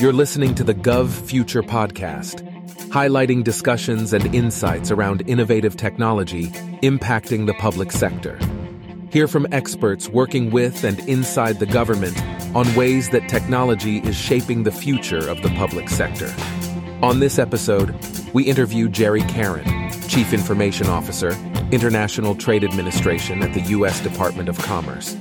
You're listening to the Gov Future Podcast, highlighting discussions and insights around innovative technology impacting the public sector. Hear from experts working with and inside the government on ways that technology is shaping the future of the public sector. On this episode, we interview Gerry Caron, Chief Information Officer, International Trade Administration at the U.S. Department of Commerce.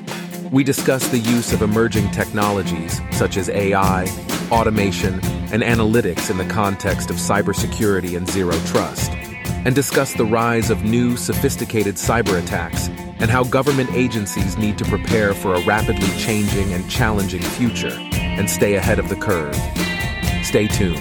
We discuss the use of emerging technologies such as AI, automation, and analytics in the context of cybersecurity and zero trust, and discuss the rise of new sophisticated cyber attacks and how government agencies need to prepare for a rapidly changing and challenging future and stay ahead of the curve. Stay tuned.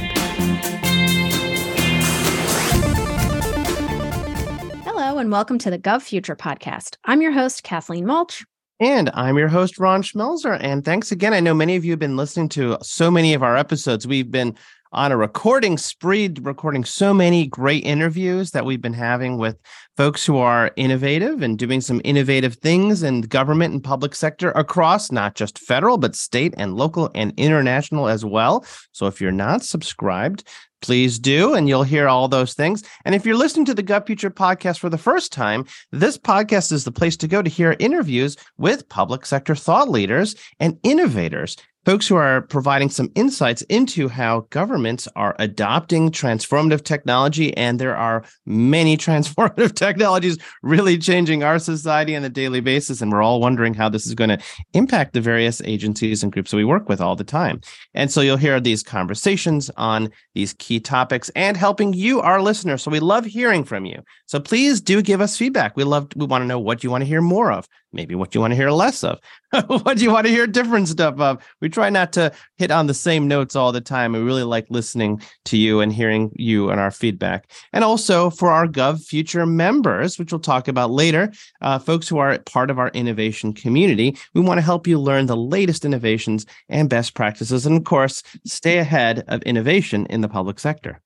Hello, and welcome to the Gov Future podcast. I'm your host, Kathleen Walch. And I'm your host, Ron Schmelzer. And thanks again. I know many of you have been listening to so many of our episodes. We've been on a recording spree, recording so many great interviews that we've been having with folks who are innovative and doing some innovative things in government and public sector across not just federal, but state and local and international as well. So if you're not subscribed, please do, and you'll hear all those things. And if you're listening to the Gov Future podcast for the first time, this podcast is the place to go to hear interviews with public sector thought leaders and innovators folks who are providing some insights into how governments are adopting transformative technology. And there are many transformative technologies really changing our society on a daily basis. And we're all wondering how this is going to impact the various agencies and groups that we work with all the time. And so you'll hear these conversations on these key topics and helping you, our listeners. So we love hearing from you. So please do give us feedback. We love, we want to know what you want to hear more of maybe what you want to hear less of what do you want to hear different stuff of we try not to hit on the same notes all the time we really like listening to you and hearing you and our feedback and also for our gov future members which we'll talk about later uh, folks who are part of our innovation community we want to help you learn the latest innovations and best practices and of course stay ahead of innovation in the public sector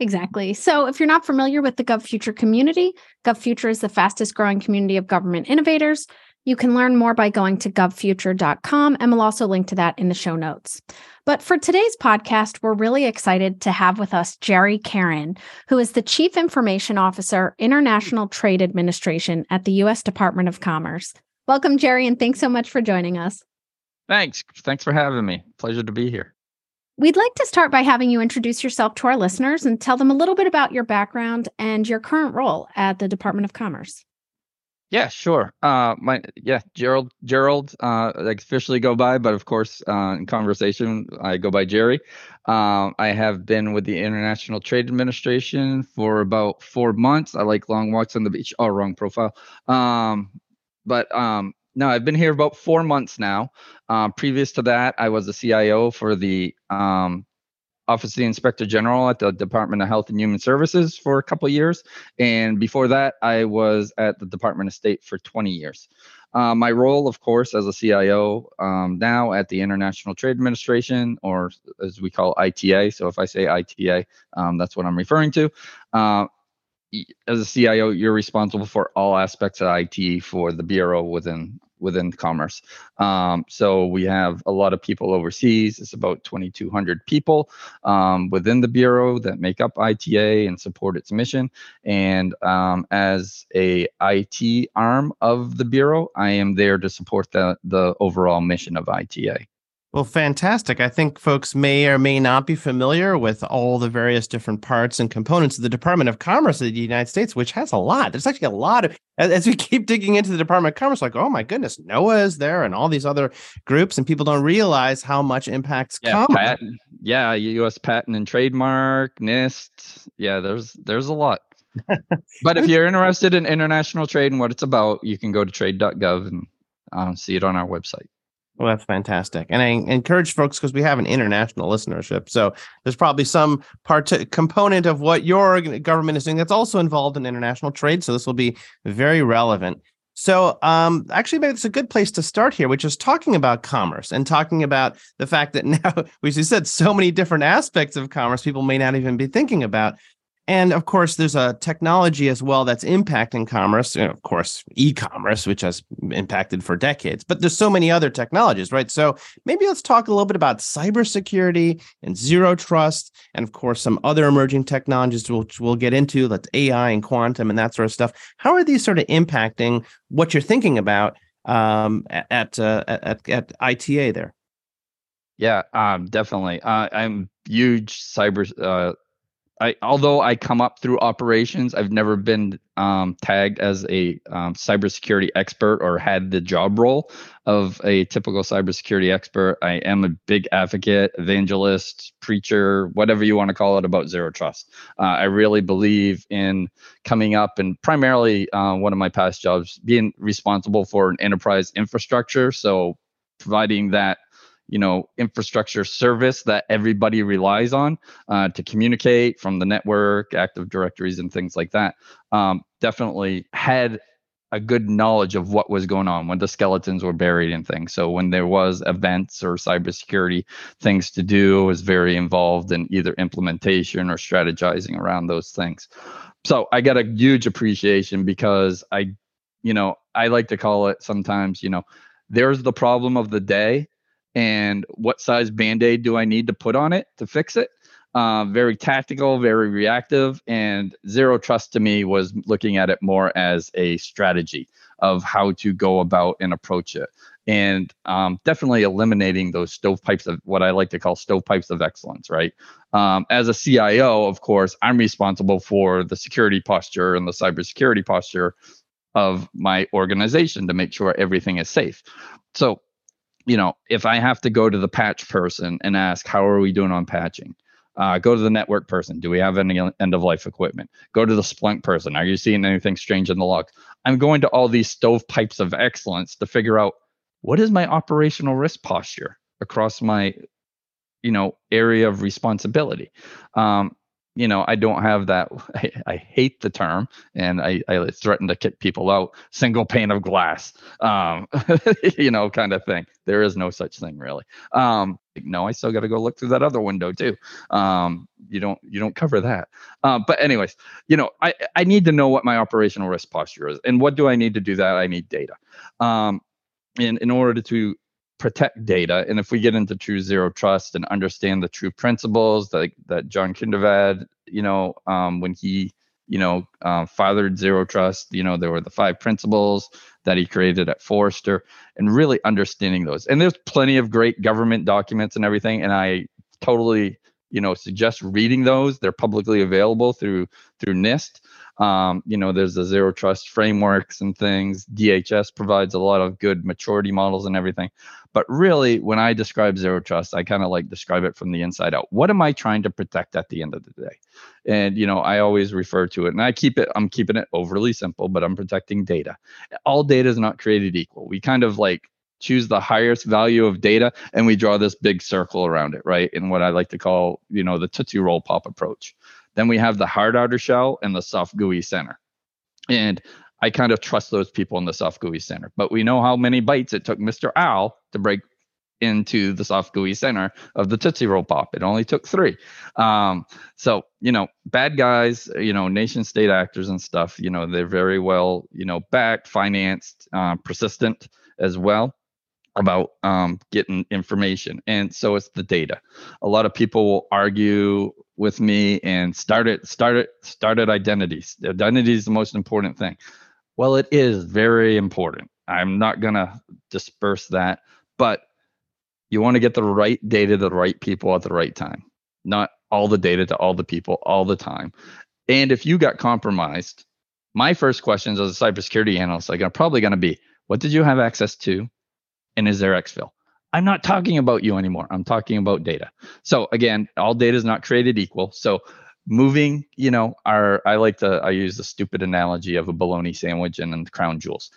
Exactly. So, if you're not familiar with the GovFuture community, GovFuture is the fastest growing community of government innovators. You can learn more by going to govfuture.com, and we'll also link to that in the show notes. But for today's podcast, we're really excited to have with us Gerry Caron, who is the Chief Information Officer, International Trade Administration at the U.S. Department of Commerce. Welcome, Gerry, and thanks so much for joining us. Thanks. Thanks for having me. Pleasure to be here. We'd like to start by having you introduce yourself to our listeners and tell them a little bit about your background and your current role at the Department of Commerce. Yeah, sure. Uh, my yeah, Gerald. Gerald. Uh, I officially go by, but of course, uh, in conversation, I go by Gerry. Uh, I have been with the International Trade Administration for about four months. I like long walks on the beach. Oh, wrong profile. Um, but um, no, I've been here about four months now. Um, previous to that, I was a CIO for the um, Office of the Inspector General at the Department of Health and Human Services for a couple years, and before that, I was at the Department of State for 20 years. Uh, my role, of course, as a CIO um, now at the International Trade Administration, or as we call ITA. So if I say ITA, um, that's what I'm referring to. Uh, as a CIO, you're responsible for all aspects of IT for the bureau within within commerce. Um, so we have a lot of people overseas. It's about 2,200 people um, within the bureau that make up ITA and support its mission. And um, as a IT arm of the bureau, I am there to support the the overall mission of ITA. Well, fantastic. I think folks may or may not be familiar with all the various different parts and components of the Department of Commerce of the United States, which has a lot. There's actually a lot of, as we keep digging into the Department of Commerce, like, oh my goodness, NOAA is there and all these other groups, and people don't realize how much impacts yeah, commerce. Patent, yeah, U.S. Patent and Trademark, NIST. Yeah, there's there's a lot. but if you're interested in international trade and what it's about, you can go to trade.gov and uh, see it on our website. Well, that's fantastic. And I encourage folks because we have an international listenership. So there's probably some part component of what your government is doing that's also involved in international trade. So this will be very relevant. So um, actually, maybe it's a good place to start here, which is talking about commerce and talking about the fact that now, you said, so many different aspects of commerce people may not even be thinking about. And of course, there's a technology as well that's impacting commerce. Know, of course, e-commerce, which has impacted for decades. But there's so many other technologies, right? So maybe let's talk a little bit about cybersecurity and zero trust, and of course, some other emerging technologies which we'll get into, like AI and quantum and that sort of stuff. How are these sort of impacting what you're thinking about um, at, uh, at at ITA there? Yeah, um, definitely. Uh, I'm huge cyber uh, I although I come up through operations, I've never been um, tagged as a um, cybersecurity expert or had the job role of a typical cybersecurity expert. I am a big advocate, evangelist, preacher, whatever you want to call it, about zero trust. Uh, I really believe in coming up and primarily uh, one of my past jobs being responsible for an enterprise infrastructure. So providing that you know infrastructure service that everybody relies on uh, to communicate from the network active directories and things like that. Um, definitely had a good knowledge of what was going on when the skeletons were buried and things. So when there was events or cybersecurity things to do was very involved in either implementation or strategizing around those things. So i got a huge appreciation because i you know i like to call it sometimes you know there's the problem of the day and what size band-aid do i need to put on it to fix it? Uh, very tactical very reactive and zero trust to me was looking at it more as a strategy of how to go about and approach it. And um, definitely eliminating those stovepipes of what i like to call stovepipes of excellence right? Um, as a cio of course i'm responsible for the security posture and the cybersecurity posture of my organization to make sure everything is safe. So you know, if I have to go to the patch person and ask, how are we doing on patching? Uh, go to the network person. Do we have any end of life equipment? Go to the Splunk person. Are you seeing anything strange in the logs? I'm going to all these stovepipes of excellence to figure out what is my operational risk posture across my, you know, area of responsibility. Um, you know, I don't have that. I, I hate the term, and I, I, threaten to kick people out. Single pane of glass, um, you know, kind of thing. There is no such thing, really. Um, no, I still got to go look through that other window too. Um, you don't, you don't cover that. Uh, but anyways, you know, I, I need to know what my operational risk posture is, and what do I need to do that? I need data. Um, in in order to protect data. And if we get into true zero trust and understand the true principles that that John Kindervag, you know, um, when he, you know, uh, fathered zero trust, you know, there were the five principles that he created at Forrester, and really understanding those. And there's plenty of great government documents and everything, and I totally, you know, suggest reading those. They're publicly available through through NIST. Um, you know, there's the zero trust frameworks and things. DHS provides a lot of good maturity models and everything. But really, when I describe zero trust, I kind of like describe it from the inside out. What am I trying to protect at the end of the day? And you know, I always refer to it, and I keep it. I'm keeping it overly simple, but I'm protecting data. All data is not created equal. We kind of like choose the highest value of data and we draw this big circle around it, right? In what I like to call, you know, the Tootsie Roll Pop approach. Then we have the hard outer shell and the soft gooey center. And I kind of trust those people in the soft gooey center. But we know how many bites it took Mr. Owl to break into the soft gooey center of the Tootsie Roll Pop. It only took three. Um, so, you know, bad guys, you know, nation state actors and stuff, you know, they're very well, you know, backed, financed, uh, persistent as well about um, getting information. And so it's the data. A lot of people will argue with me and started started started identities. Identity is the most important thing. Well, it is very important. I'm not gonna disperse that, but you want to get the right data to the right people at the right time, not all the data to all the people all the time. And if you got compromised, my first questions as a cybersecurity analyst like, are probably going to be, what did you have access to? and is there exfil? I'm not talking about you anymore. I'm talking about data. So again, all data is not created equal. So moving, you know, I like to I use the stupid analogy of a bologna sandwich and then the crown jewels.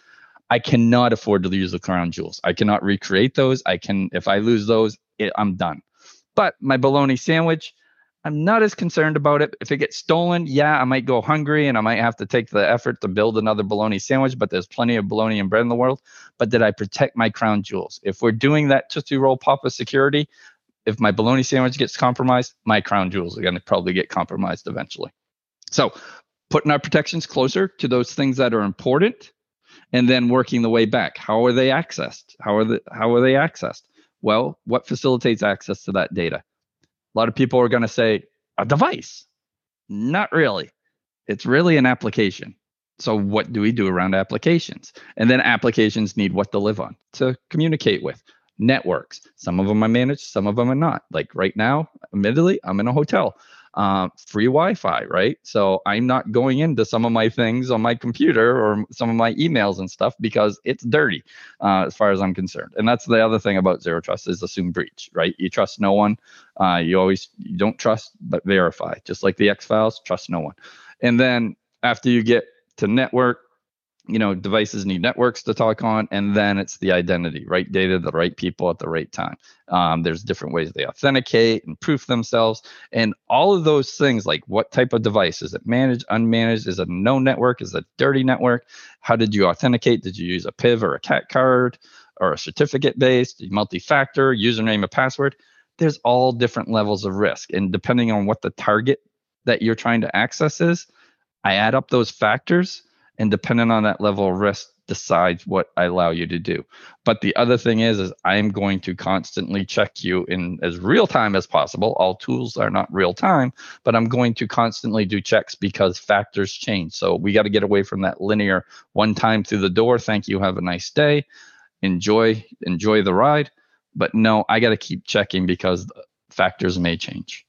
I cannot afford to lose the crown jewels. I cannot recreate those. I can if I lose those, it, I'm done. But my bologna sandwich, I'm not as concerned about it. If it gets stolen, yeah, I might go hungry and I might have to take the effort to build another bologna sandwich, but there's plenty of bologna and bread in the world. But did I protect my crown jewels? If we're doing that Tootsie Roll Papa security, if my bologna sandwich gets compromised, my crown jewels are going to probably get compromised eventually. So putting our protections closer to those things that are important and then working the way back. How are they accessed? How are the how are they accessed? Well, what facilitates access to that data? A lot of people are going to say a device. Not really. It's really an application. So what do we do around applications? And then applications need what to live on, to communicate with. Networks. Some of them I manage, some of them are not. Like right now, admittedly, I'm in a hotel um, free Wi-Fi, right? So I'm not going into some of my things on my computer or some of my emails and stuff because it's dirty, uh, as far as I'm concerned. And that's the other thing about zero trust is assume breach, right? You trust no one. Uh, you always you don't trust but verify, just like the X files. Trust no one. And then after you get to network, you know devices need networks to talk on and then it's the identity right data the right people at the right time. Um, there's different ways they authenticate and proof themselves and all of those things like what type of device is it managed unmanaged is it a no network is it a dirty network? How did you authenticate? Did you use a piv or a CAC card or a certificate based multi-factor username and password? There's all different levels of risk and depending on what the target that you're trying to access is i add up those factors and depending on that level of risk decides what I allow you to do. But the other thing is is I'm going to constantly check you in as real time as possible. All tools are not real time, but I'm going to constantly do checks because factors change. So we got to get away from that linear one time through the door, thank you, have a nice day. Enjoy enjoy the ride. But no, I got to keep checking because factors may change.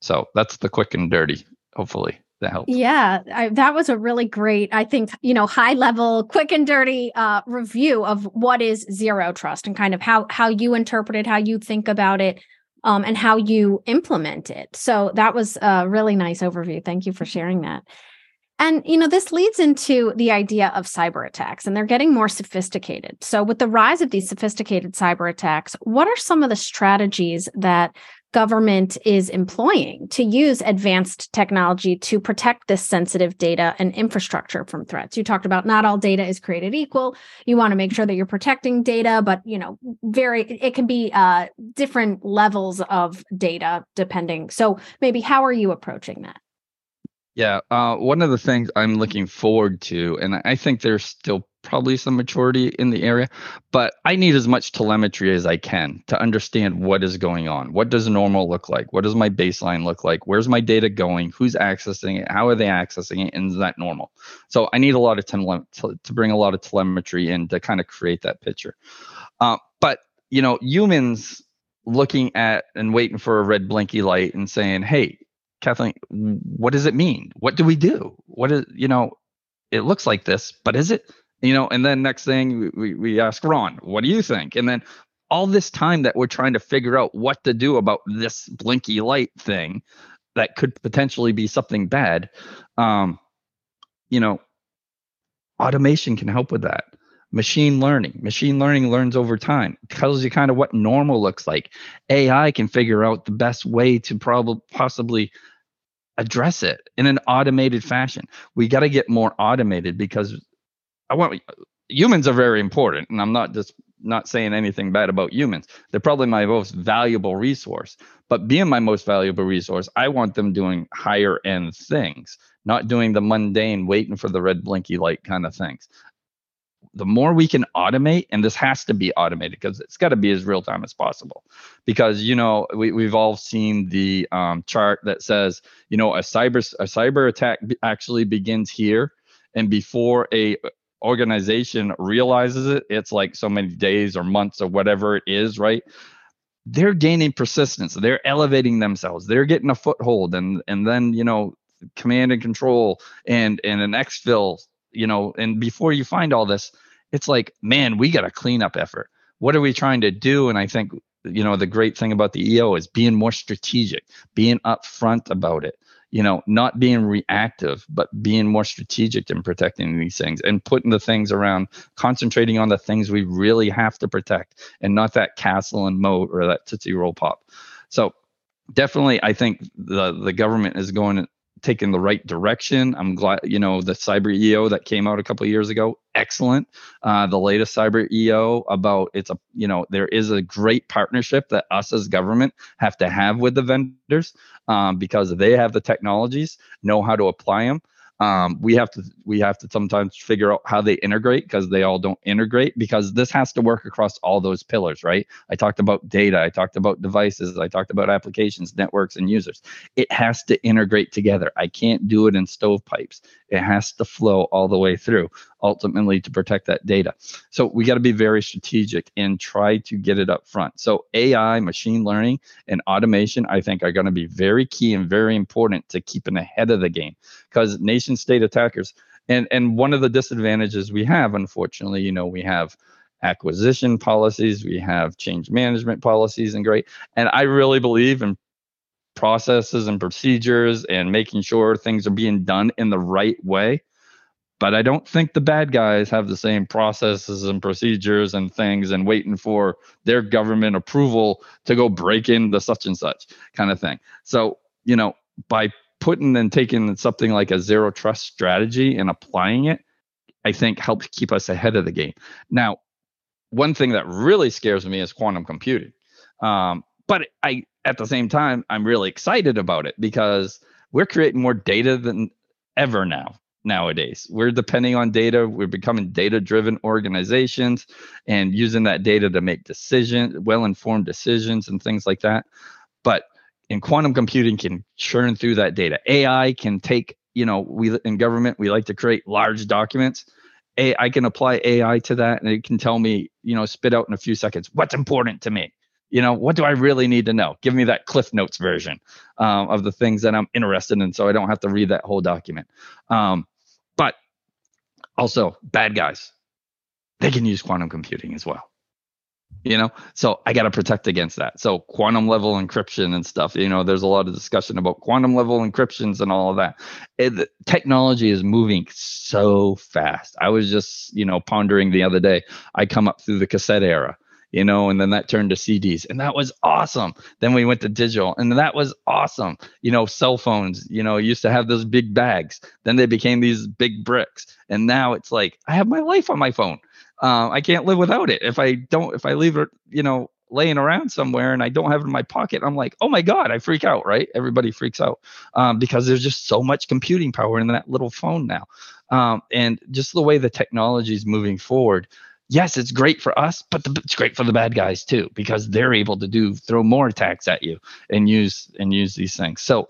So that's the quick and dirty, hopefully that helps. Yeah, I, that was a really great, I think, you know, high level, quick and dirty uh, review of what is zero trust and kind of how how you interpret it, how you think about it, um, and how you implement it. So that was a really nice overview. Thank you for sharing that. And you know, this leads into the idea of cyber attacks, and they're getting more sophisticated. So, with the rise of these sophisticated cyber attacks, what are some of the strategies that government is employing to use advanced technology to protect this sensitive data and infrastructure from threats. You talked about not all data is created equal. You want to make sure that you're protecting data, but you know, very it can be uh, different levels of data depending. So maybe how are you approaching that? Yeah, uh, one of the things I'm looking forward to, and I think there's still probably some maturity in the area, but I need as much telemetry as I can to understand what is going on. What does normal look like? What does my baseline look like? Where's my data going? Who's accessing it? How are they accessing it? And is that normal? So I need a lot of tele- to, to bring a lot of telemetry in to kind of create that picture. Uh, but you know, humans looking at and waiting for a red blinky light and saying, "Hey, Kathleen, what does it mean? What do we do? What is, you know, it looks like this, but is it? You know, and then next thing we, we ask Ron, what do you think? And then all this time that we're trying to figure out what to do about this blinky light thing that could potentially be something bad, um, you know, automation can help with that. Machine learning machine learning learns over time. Tells you kind of what normal looks like. Ai can figure out the best way to probably possibly address it in an automated fashion. We got to get more automated because i want humans are very important and i'm not just not saying anything bad about humans. They're probably my most valuable resource. But being my most valuable resource i want them doing higher end things not doing the mundane waiting for the red blinky light kind of things. The more we can automate, and this has to be automated because it's got to be as real time as possible. Because you know we we've all seen the um, chart that says you know a cyber a cyber attack actually begins here, and before a organization realizes it, it's like so many days or months or whatever it is, right? They're gaining persistence. They're elevating themselves. They're getting a foothold, and and then you know command and control and and an exfil you know and before you find all this it's like, man, we got a cleanup effort. What are we trying to do? And I think, you know, the great thing about the EO is being more strategic, being upfront about it, you know, not being reactive, but being more strategic in protecting these things and putting the things around, concentrating on the things we really have to protect and not that castle and moat or that Tootsie Roll Pop. So definitely, I think the, the government is going taking the right direction. I'm glad, you know, the cyber EO that came out a couple years ago, excellent. Uh, the latest cyber EO about it's a, you know, there is a great partnership that us as government have to have with the vendors um, because they have the technologies, know how to apply them um, we have to we have to sometimes figure out how they integrate because they all don't integrate because this has to work across all those pillars right? I talked about data i talked about devices i talked about applications networks and users. It has to integrate together. I can't do it in stovepipes. It has to flow all the way through ultimately to protect that data. So we got to be very strategic and try to get it up front. So AI, machine learning, and automation, I think, are going to be very key and very important to keeping ahead of the game because nation state attackers. And, and one of the disadvantages we have, unfortunately, you know, we have acquisition policies, we have change management policies, and great. And I really believe in processes and procedures and making sure things are being done in the right way. But I don't think the bad guys have the same processes and procedures and things and waiting for their government approval to go break in the such and such kind of thing. So, you know, by putting and taking something like a zero trust strategy and applying it, I think helps keep us ahead of the game. Now, one thing that really scares me is quantum computing. Um, but I at the same time, I'm really excited about it because we're creating more data than ever now nowadays. We're depending on data. We're becoming data driven organizations and using that data to make decisions, well informed decisions, and things like that. But in quantum computing can churn through that data. AI can take, you know, we in government, we like to create large documents. A, I can apply AI to that and it can tell me, you know, spit out in a few seconds what's important to me you know what do i really need to know give me that cliff notes version um, of the things that i'm interested in so i don't have to read that whole document um, also bad guys they can use quantum computing as well. You know? So i got to protect against that. So quantum level encryption and stuff you know there's a lot of discussion about quantum level encryptions and all of that. It, technology is moving so fast. I was just you know pondering the other day i come up through the cassette era you know, and then that turned to CDs, and that was awesome. Then we went to digital, and that was awesome. You know, cell phones, you know, used to have those big bags, then they became these big bricks, and now it's like I have my life on my phone. Uh, I can't live without it. If I don't, if I leave it, you know, laying around somewhere and I don't have it in my pocket, I'm like, oh my God, I freak out, right? Everybody freaks out um, because there's just so much computing power in that little phone now. Um, and just the way the technology is moving forward, yes, it's great for us, but the, it's great for the bad guys too because they're able to do throw more attacks at you and use and use these things. So,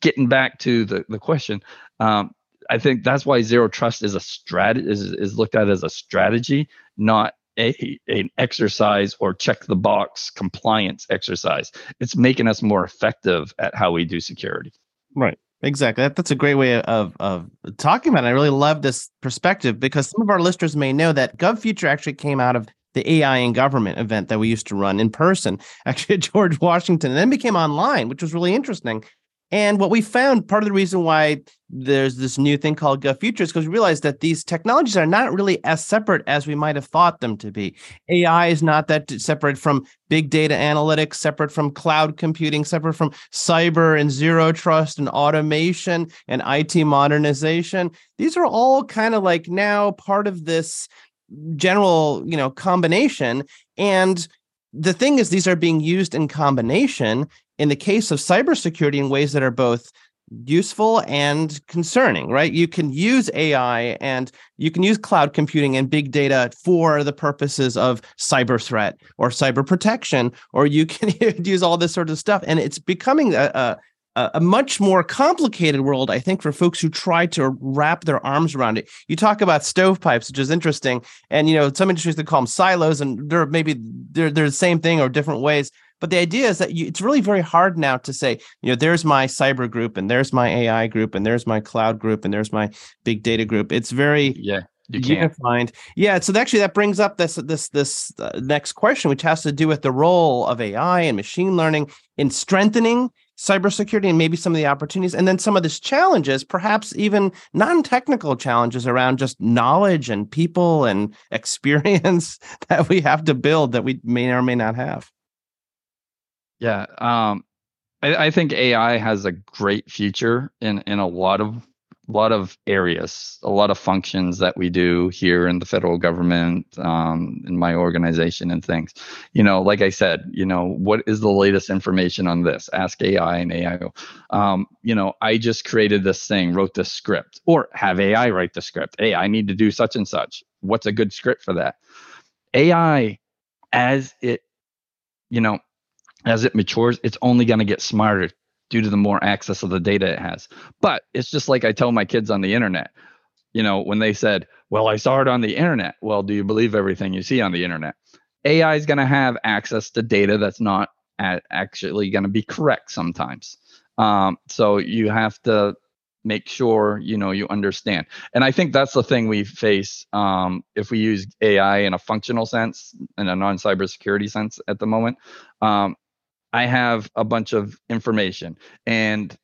getting back to the the question, um, I think that's why zero trust is a strat is is looked at as a strategy, not a an exercise or check the box compliance exercise. It's making us more effective at how we do security. Right. Exactly. That, that's a great way of of talking about it. I really love this perspective because some of our listeners may know that GovFuture actually came out of the AI in government event that we used to run in person, actually at George Washington, and then became online, which was really interesting. And what we found, part of the reason why there's this new thing called GovFuture is because we realized that these technologies are not really as separate as we might have thought them to be. AI is not that separate from big data analytics, separate from cloud computing, separate from cyber and zero trust and automation and IT modernization. These are all kind of like now part of this general, you know, combination. And the thing is, these are being used in combination in the case of cybersecurity in ways that are both useful and concerning, right? You can use AI and you can use cloud computing and big data for the purposes of cyber threat or cyber protection, or you can use all this sort of stuff. And it's becoming a, a a much more complicated world, I think, for folks who try to wrap their arms around it. You talk about stovepipes, which is interesting, and you know some industries they call them silos, and they're maybe they're they're the same thing or different ways. But the idea is that you, it's really very hard now to say, you know, there's my cyber group and there's my AI group and there's my cloud group and there's my big data group. It's very yeah you can't. find yeah so actually that brings up this this this uh, next question which has to do with the role of ai and machine learning in strengthening cybersecurity and maybe some of the opportunities and then some of these challenges perhaps even non-technical challenges around just knowledge and people and experience that we have to build that we may or may not have yeah. Um, I, I think AI has a great future in in a lot of lot of areas, a lot of functions that we do here in the federal government, um, in my organization and things. You know, like I said, you know, what is the latest information on this? Ask AI and AI. Um, you know, I just created this thing, wrote this script, or have AI write the script. Hey, I need to do such and such. What's a good script for that? AI, as it, you know, as it matures, it's only going to get smarter due to the more access of the data it has. But it's just like I tell my kids on the internet, you know, when they said, Well, I saw it on the internet. Well, do you believe everything you see on the internet? AI is going to have access to data that's not actually going to be correct sometimes. Um, so you have to make sure you know you understand and i think that's the thing we face um, if we use ai in a functional sense in a non-cybersecurity sense at the moment um, I have a bunch of information and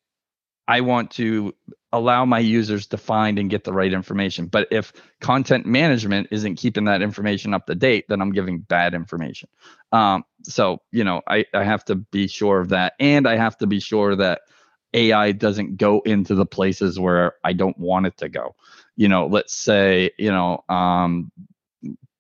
I want to allow my users to find and get the right information. But if content management isn't keeping that information up to date, then I'm giving bad information. Um, so, you know, I, I have to be sure of that. And I have to be sure that AI doesn't go into the places where I don't want it to go. You know, let's say, you know, um,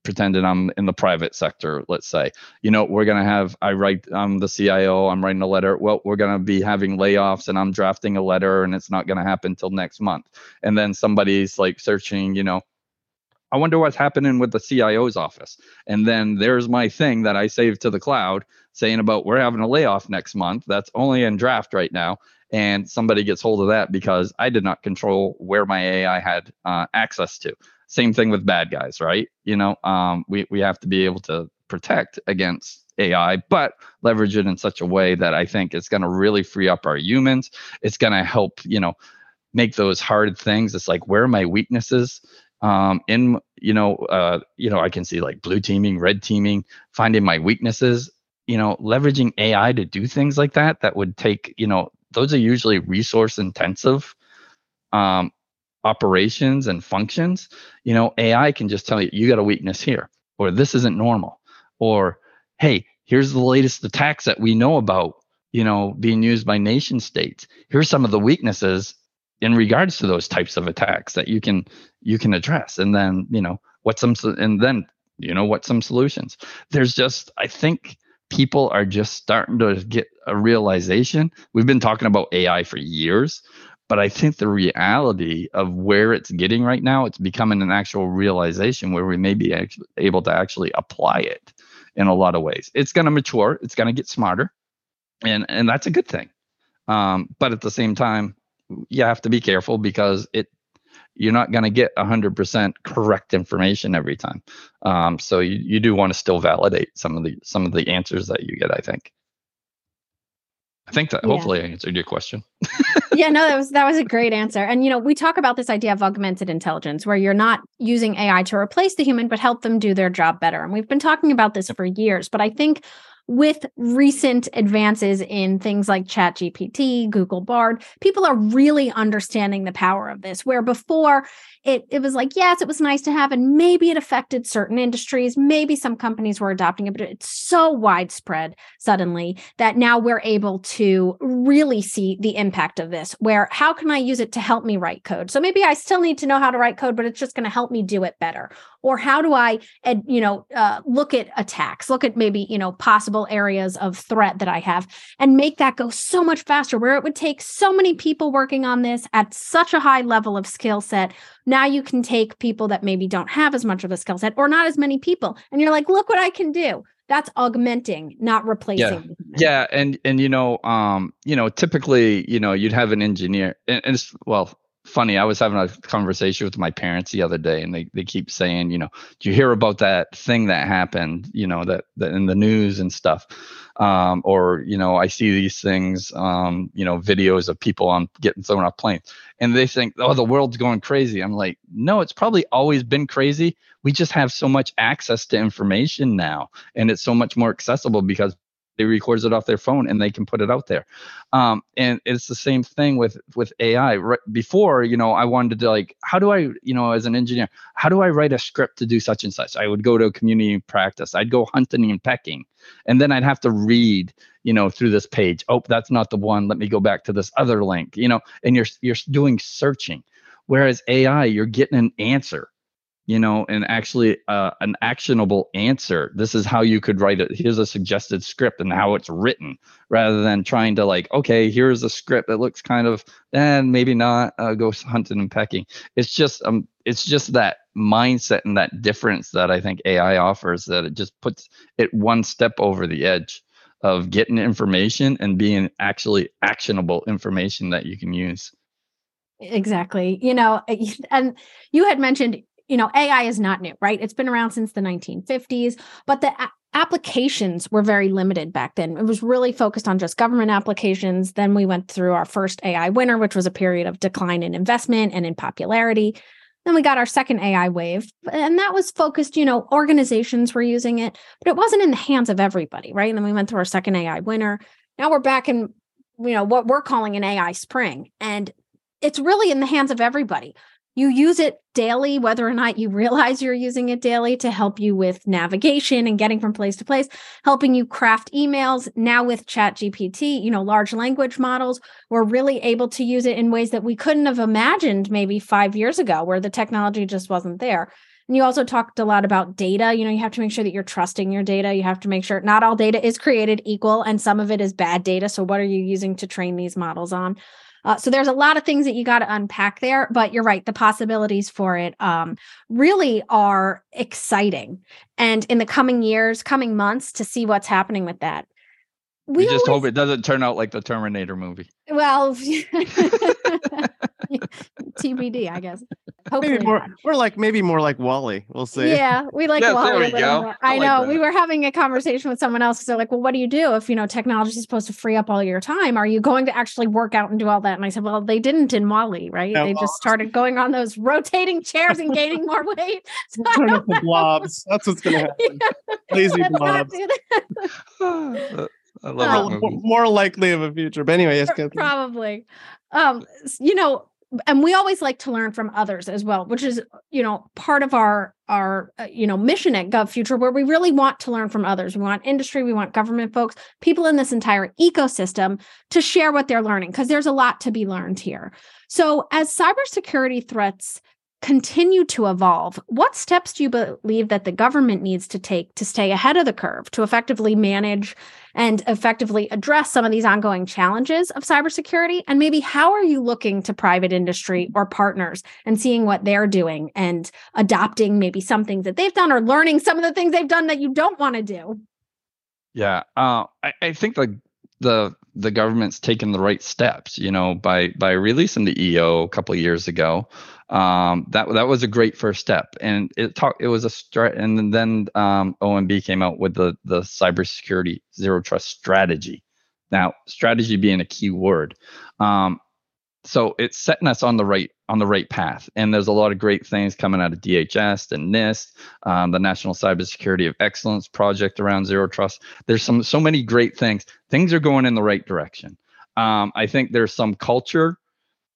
pretending I'm in the private sector, let's say, you know, we're going to have, I write, I'm the CIO, I'm writing a letter. Well, we're going to be having layoffs and I'm drafting a letter and it's not going to happen until next month. And then somebody's like searching, you know, I wonder what's happening with the CIO's office. And then there's my thing that I saved to the cloud saying about we're having a layoff next month. That's only in draft right now. And somebody gets hold of that because I did not control where my AI had uh, access to. Same thing with bad guys, right? You know, um, we we have to be able to protect against AI, but leverage it in such a way that I think it's going to really free up our humans. It's going to help, you know, make those hard things. It's like where are my weaknesses? Um, in you know, uh, you know, I can see like blue teaming, red teaming, finding my weaknesses. You know, leveraging AI to do things like that that would take, you know, those are usually resource intensive. Um, operations and functions, you know, AI can just tell you, you got a weakness here, or this isn't normal, or hey, here's the latest attacks that we know about, you know, being used by nation states. Here's some of the weaknesses in regards to those types of attacks that you can you can address, and then you know what some and then you know what some solutions. There's just I think people are just starting to get a realization. We've been talking about AI for years, but I think the reality of where it's getting right now, it's becoming an actual realization where we may be able to actually apply it in a lot of ways. It's going to mature, it's going to get smarter, and and that's a good thing. Um, but at the same time, you have to be careful because it you're not going to get 100% correct information every time. Um, so you, you do want to still validate some of the some of the answers that you get. I think. I think that yeah. hopefully I answered your question. yeah, no, that was that was a great answer. And you know, we talk about this idea of augmented intelligence where you're not using AI to replace the human but help them do their job better. And we've been talking about this for years, but I think with recent advances in things like ChatGPT, Google Bard, people are really understanding the power of this. Where before it, it was like, yes, it was nice to have, and maybe it affected certain industries. Maybe some companies were adopting it, but it's so widespread suddenly that now we're able to really see the impact of this. Where how can I use it to help me write code? So maybe I still need to know how to write code, but it's just going to help me do it better. Or how do I, you know, uh, look at attacks, look at maybe, you know, possible areas of threat that I have and make that go so much faster where it would take so many people working on this at such a high level of skill set now you can take people that maybe don't have as much of a skill set or not as many people, and you're like, look what I can do. That's augmenting, not replacing. Yeah, yeah, and and you know, um, you know, typically, you know, you'd have an engineer, and, and it's well, funny. I was having a conversation with my parents the other day, and they, they keep saying, you know, do you hear about that thing that happened, you know, that, that in the news and stuff? Um, or, you know, I see these things, um, you know, videos of people on getting thrown off planes, and they think, oh, the world's going crazy. I'm like, no, it's probably always been crazy. We just have so much access to information now, and it's so much more accessible because records it off their phone and they can put it out there. Um, and it's the same thing with with ai right before you know i wanted to like how do i you know as an engineer how do i write a script to do such and such? I would go to a community practice. I'd go hunting and pecking. And then i'd have to read you know through this page. Oh that's not the one. Let me go back to this other link you know and you're you're doing searching. Whereas ai you're getting an answer you know, and actually uh, an actionable answer. This is how you could write it. Here's a suggested script and how it's written, rather than trying to like, okay, here's a script that looks kind of, and eh, maybe not. Uh, go hunting and pecking. It's just um, it's just that mindset and that difference that I think AI offers that it just puts it one step over the edge of getting information and being actually actionable information that you can use. Exactly. You know, and you had mentioned you know, AI is not new, right? It's been around since the 1950s, but the a- applications were very limited back then. It was really focused on just government applications. Then we went through our first AI winter, which was a period of decline in investment and in popularity. Then we got our second AI wave, and that was focused, you know, organizations were using it, but it wasn't in the hands of everybody, right? And then we went through our second AI winter. Now we're back in, you know, what we're calling an AI spring. And it's really in the hands of everybody you use it daily, whether or not you realize you're using it daily to help you with navigation and getting from place to place, helping you craft emails. Now with Chat GPT, you know, large language models, we're really able to use it in ways that we couldn't have imagined maybe five years ago, where the technology just wasn't there. And you also talked a lot about data. You know, you have to make sure that you're trusting your data. You have to make sure not all data is created equal and some of it is bad data. So, what are you using to train these models on? Uh, so there's a lot of things that you got to unpack there, but you're right. The possibilities for it um, really are exciting. And in the coming years, coming months, to see what's happening with that. We, we just always, hope it doesn't turn out like the Terminator movie. Well, TBD, I guess. Hopefully maybe more, or like maybe more like WALL-E. We'll see. Yeah, we like yeah, WALL-E. There we go. I, I like know. That. We were having a conversation with someone else because they're like, "Well, what do you do if you know technology is supposed to free up all your time? Are you going to actually work out and do all that?" And I said, "Well, they didn't in WALL-E, right? Yeah, they well, just started going on those rotating chairs and gaining more weight. So turn up the blobs. That's what's going to happen. Yeah. Lazy blobs. I love um, More likely of a future, but anyway, yes, probably. Um, you know, and we always like to learn from others as well which is you know part of our our uh, you know mission at gov future where we really want to learn from others. We want industry we want government folks people in this entire ecosystem to share what they're learning because there's a lot to be learned here. So as cybersecurity threats continue to evolve, what steps do you believe that the government needs to take to stay ahead of the curve to effectively manage and effectively address some of these ongoing challenges of cybersecurity? And maybe how are you looking to private industry or partners and seeing what they're doing and adopting maybe some things that they've done or learning some of the things they've done that you don't want to do? Yeah, uh, I, I think the the the government's taken the right steps, you know, by by releasing the EO a couple years ago. Um, that that was a great first step, and it talk it was a strat, and then um, OMB came out with the the cybersecurity zero trust strategy. Now, strategy being a key word. Um, so it's setting us on the right on the right path. And there's a lot of great things coming out of dhs and nist um, the national cybersecurity of excellence project around zero trust. There's some so many great things. Things are going in the right direction. Um, i think there's some culture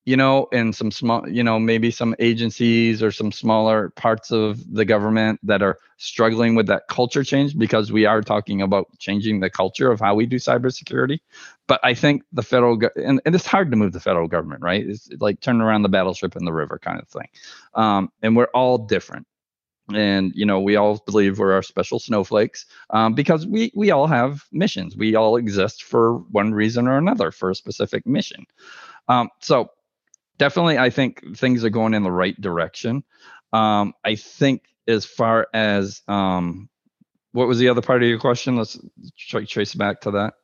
you know, in some small, you know, maybe some agencies or some smaller parts of the government that are struggling with that culture change because we are talking about changing the culture of how we do cybersecurity. But I think the federal, go- and, and it's hard to move the federal government, right? It's like turning around the battleship in the river kind of thing. Um, and we're all different. And you know, we all believe we're our special snowflakes um, because we we all have missions. We all exist for one reason or another for a specific mission. Um, so definitely i think things are going in the right direction. Um, i think as far as um, what was the other part of your question? Let's try trace back to that.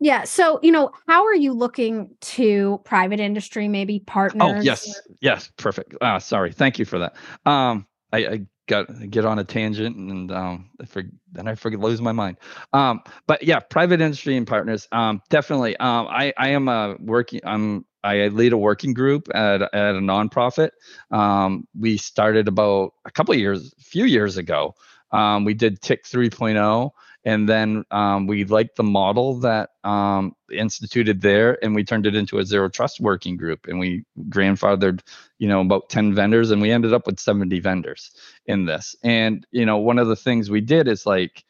Yeah so you know how are you looking to private industry maybe oh, partners? oh yes yes perfect. Ah, sorry thank you for that. Um, I, I got get on a tangent and um, I for, then I forget lose my mind. Um, but yeah, private industry and partners. Um, definitely. Um, I I am a working. I'm I lead a working group at, at a nonprofit. Um, we started about a couple years, a few years ago. Um, we did TIC 3.0, And then um, we liked the model that um, instituted there, and we turned it into a zero trust working group, and we grandfathered, you know, about 10 vendors, and we ended up with 70 vendors in this. And you know, one of the things we did is like,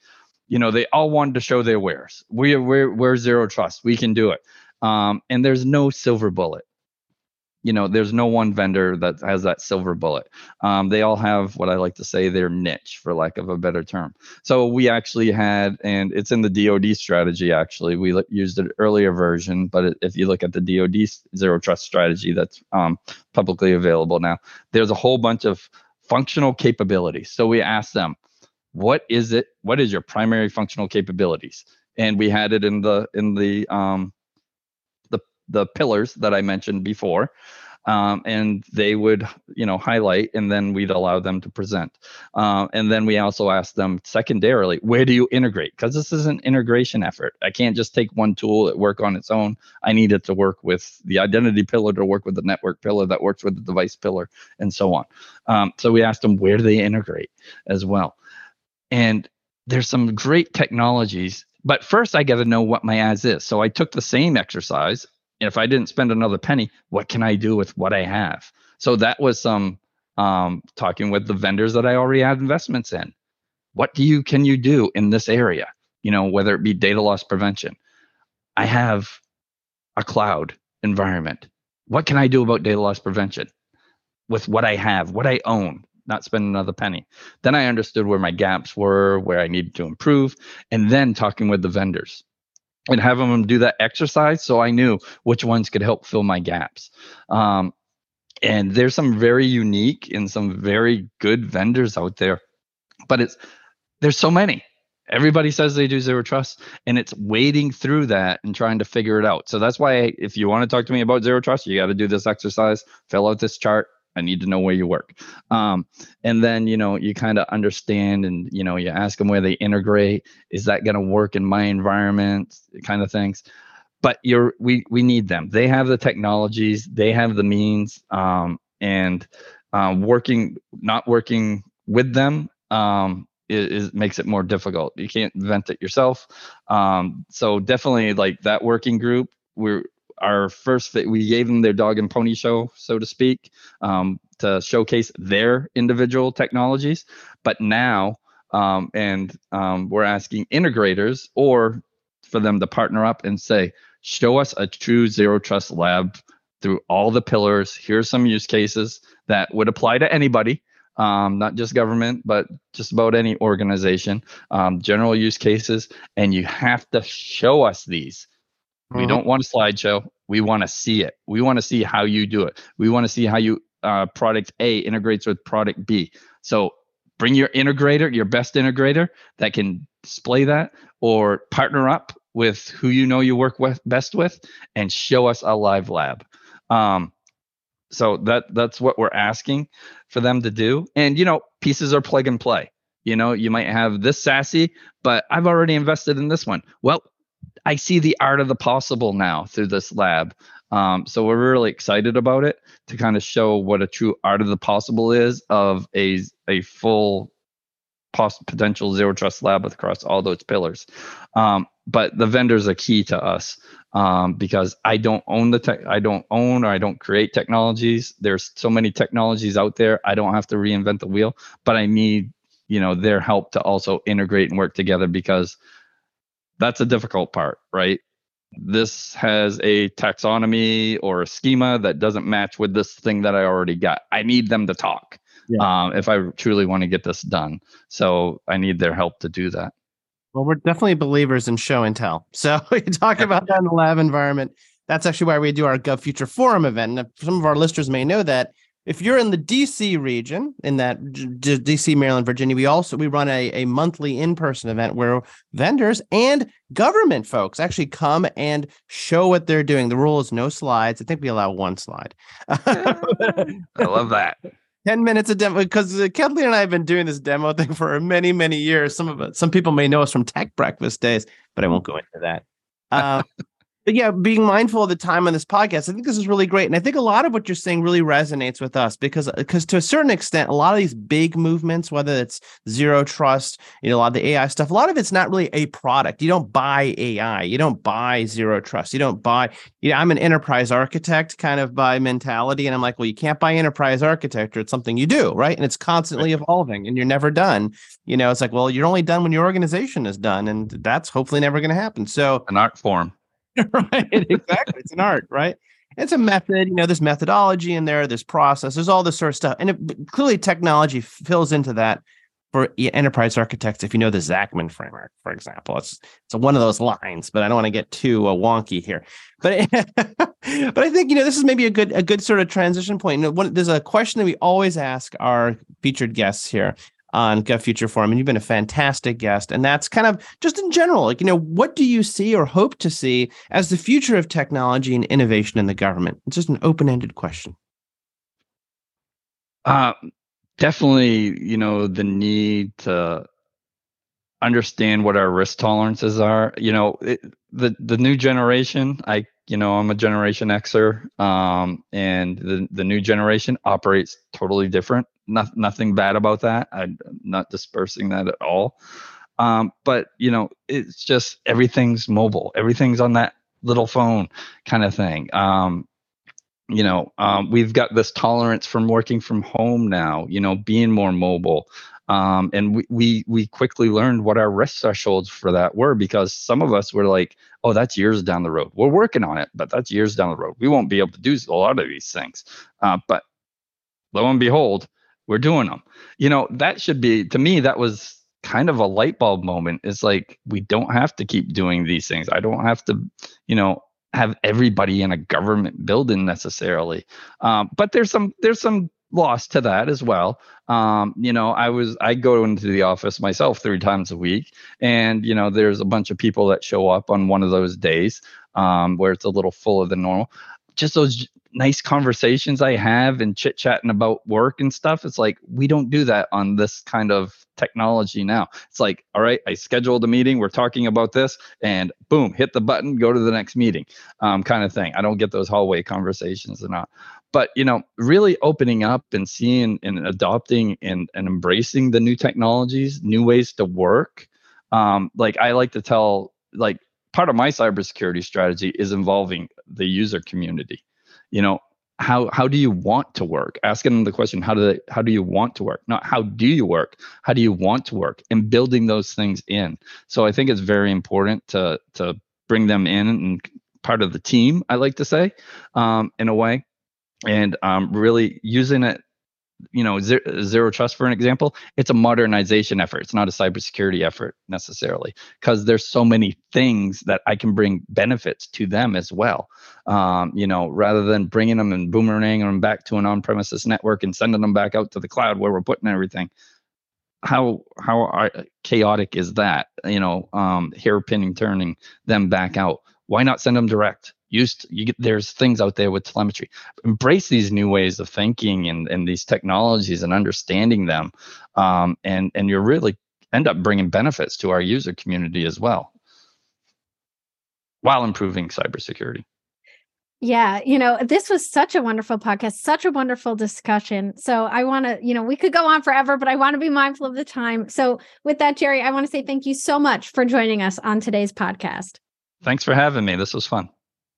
you know, they all wanted to show their wares. We are, we're we're zero trust. We can do it. Um, and there's no silver bullet you know there's no one vendor that has that silver bullet. Um, they all have what i like to say their niche for lack of a better term. So we actually had and it's in the dod strategy actually. We l- used an earlier version but if you look at the dod zero trust strategy that's um, publicly available now there's a whole bunch of functional capabilities. So we asked them what is it what is your primary functional capabilities? And we had it in the in the um, the pillars that I mentioned before. Um, and they would, you know, highlight, and then we'd allow them to present. Uh, and then we also asked them secondarily, where do you integrate? Because this is an integration effort. I can't just take one tool that work on its own. I need it to work with the identity pillar, to work with the network pillar, that works with the device pillar, and so on. Um, so we asked them where do they integrate as well. And there's some great technologies but first I got to know what my as is. So I took the same exercise if I didn't spend another penny, what can I do with what I have? So that was some um, talking with the vendors that I already had investments in. What do you can you do in this area? You know, whether it be data loss prevention. I have a cloud environment. What can I do about data loss prevention with what I have, what I own? Not spend another penny. Then I understood where my gaps were, where I needed to improve, and then talking with the vendors and having them do that exercise so I knew which ones could help fill my gaps. Um, and there's some very unique and some very good vendors out there, but it's there's so many. Everybody says they do zero trust, and it's wading through that and trying to figure it out. So that's why, if you want to talk to me about zero trust, you got to do this exercise, fill out this chart, I need to know where you work. Um, and then, you know, you kind of understand and, you know, you ask them where they integrate. Is that going to work in my environment? Kind of things. But you're, we, we need them. They have the technologies, they have the means, um, and um, working, not working with them um, is, is, makes it more difficult. You can't invent it yourself. Um, so definitely like that working group, we're our first we gave them their dog and pony show so to speak um, to showcase their individual technologies but now um, and um, we're asking integrators or for them to partner up and say show us a true zero trust lab through all the pillars here's some use cases that would apply to anybody um, not just government, but just about any organization, um, general use cases. And you have to show us these. We mm-hmm. don't want a slideshow. We want to see it. We want to see how you do it. We want to see how you uh, product A integrates with product B. So bring your integrator, your best integrator that can display that, or partner up with who you know you work with best with, and show us a live lab. Um, so that that's what we're asking for them to do. And you know, pieces are plug and play. You know, you might have this SASE, but I've already invested in this one. Well, I see the art of the possible now through this lab. Um, so we're really excited about it to kind of show what a true art of the possible is of a a full potential zero trust lab across all those pillars. Um, but the vendors are key to us um, because I don't own the tech, I don't own or I don't create technologies. There's so many technologies out there. I don't have to reinvent the wheel, but I need you know their help to also integrate and work together because that's a difficult part, right? This has a taxonomy or a schema that doesn't match with this thing that I already got. I need them to talk yeah. um, if I truly want to get this done. So I need their help to do that. Well, we're definitely believers in show and tell. So we talk about that in the lab environment. That's actually why we do our GovFuture Forum event. And some of our listeners may know that if you're in the DC region, in that D- DC, Maryland, Virginia, we also we run a, a monthly in-person event where vendors and government folks actually come and show what they're doing. The rule is no slides. I think we allow one slide. I love that. 10 minutes of demo because uh, Kathleen and I have been doing this demo thing for many, many years. Some of it, some people may know us from tech breakfast days, but I won't go into that. Uh, but yeah, being mindful of the time on this podcast, I think this is really great. And I think a lot of what you're saying really resonates with us because uh, because to a certain extent, a lot of these big movements, whether it's zero trust, you know, a lot of the AI stuff, a lot of it's not really a product. You don't buy AI, you don't buy zero trust, you don't buy, you know, I'm an enterprise architect kind of by mentality. And I'm like, well, you can't buy enterprise architecture. It's something you do, right? And it's constantly evolving and you're never done. You know, it's like, well, you're only done when your organization is done. And that's hopefully never going to happen. So an art form. right? Exactly. it's an art, right? It's a method, you know, there's methodology in there, there's process, there's all this sort of stuff. And it, clearly technology fills into that for enterprise architects. If you know the Zachman framework, for example, it's it's one of those lines, but I don't want to get too uh, wonky here. But but I think you know this is maybe a good a good sort of transition point. You know, one, there's a question that we always ask our featured guests here, on GovFuture Forum, and you've been a fantastic guest. And that's kind of just in general, like, you know, what do you see or hope to see as the future of technology and innovation in the government? It's just an open ended question. Uh, definitely, you know, the need to understand what our risk tolerances are. You know, it, the the new generation, I you know, I'm a Generation Xer, um, and the the new generation operates totally different not, nothing bad about that. I'm not dispersing that at all. Um, but you know, it's just everything's mobile. Everything's on that little phone kind of thing. Um, you know, um, we've got this tolerance from working from home now. You know, being more mobile. Um, and we, we we quickly learned what our risk thresholds for that were because some of us were like, oh, that's years down the road. We're working on it, but that's years down the road. We won't be able to do a lot of these things. Uh, but lo and behold, we're doing them. You know, that should be to me that was kind of a light bulb moment. It's like we don't have to keep doing these things. I don't have to, you know, have everybody in a government building necessarily. Um, but there's some there's some loss to that as well. Um, you know, I was I go into the office myself three times a week, and you know, there's a bunch of people that show up on one of those days um, where it's a little fuller than normal. Just those nice conversations I have and chit chatting about work and stuff. It's like we don't do that on this kind of technology now. It's like, all right, I scheduled a meeting, we're talking about this, and boom, hit the button, go to the next meeting, um, kind of thing. I don't get those hallway conversations and not. But you know, really opening up and seeing and adopting and, and embracing the new technologies, new ways to work. Um, like I like to tell, like part of my cybersecurity strategy is involving the user community you know how how do you want to work? Asking them the question how do they how do you want to work? Not how do you work how do you want to work? And building those things in. So i think it's very important to to bring them in and part of the team i like to say um, in a way. And um, really using it you know zero, zero, trust for an example it's a modernization effort. It's not a cybersecurity effort necessarily because there's so many things that i can bring benefits to them as well. Um, you know rather than bringing them and boomeranging them back to an on-premises network and sending them back out to the cloud where we're putting everything how how chaotic is that? You know um hairpinning turning them back out why not send them direct used you get there's things out there with telemetry embrace these new ways of thinking and and these technologies and understanding them um, and and you really end up bringing benefits to our user community as well while improving cybersecurity yeah, you know, this was such a wonderful podcast, such a wonderful discussion. So I want to, you know, we could go on forever, but I want to be mindful of the time. So with that, Gerry, I want to say thank you so much for joining us on today's podcast. Thanks for having me. This was fun.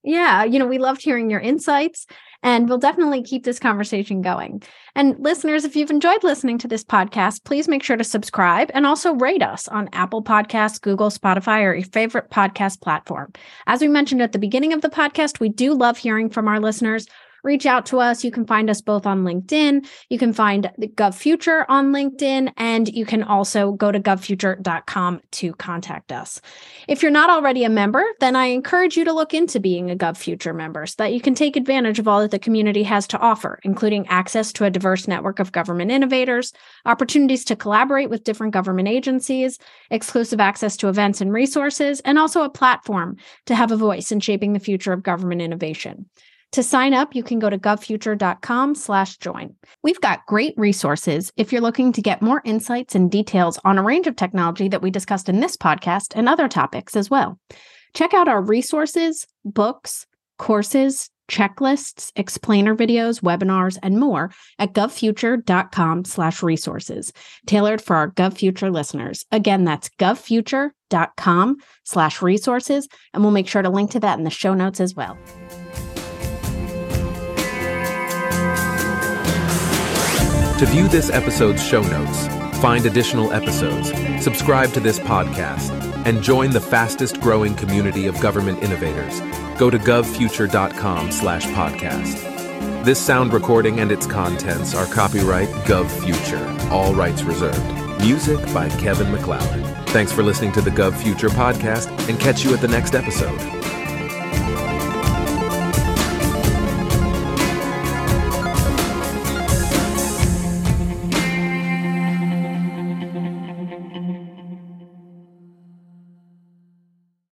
Yeah, you know, we loved hearing your insights and we'll definitely keep this conversation going. And listeners, if you've enjoyed listening to this podcast, please make sure to subscribe and also rate us on Apple Podcasts, Google, Spotify, or your favorite podcast platform. As we mentioned at the beginning of the podcast, we do love hearing from our listeners reach out to us. You can find us both on LinkedIn. You can find the GovFuture on LinkedIn, and you can also go to govfuture.com to contact us. If you're not already a member, then I encourage you to look into being a GovFuture member so that you can take advantage of all that the community has to offer, including access to a diverse network of government innovators, opportunities to collaborate with different government agencies, exclusive access to events and resources, and also a platform to have a voice in shaping the future of government innovation. To sign up, you can go to govfuture.com slash join. We've got great resources if you're looking to get more insights and details on a range of technology that we discussed in this podcast and other topics as well. Check out our resources, books, courses, checklists, explainer videos, webinars, and more at govfuture.com slash resources, tailored for our GovFuture listeners. Again, that's govfuture.com slash resources, and we'll make sure to link to that in the show notes as well. To view this episode's show notes, find additional episodes, subscribe to this podcast, and join the fastest growing community of government innovators, go to govfuture.com slash podcast. This sound recording and its contents are copyright GovFuture, all rights reserved. Music by Kevin MacLeod. Thanks for listening to the GovFuture podcast and catch you at the next episode.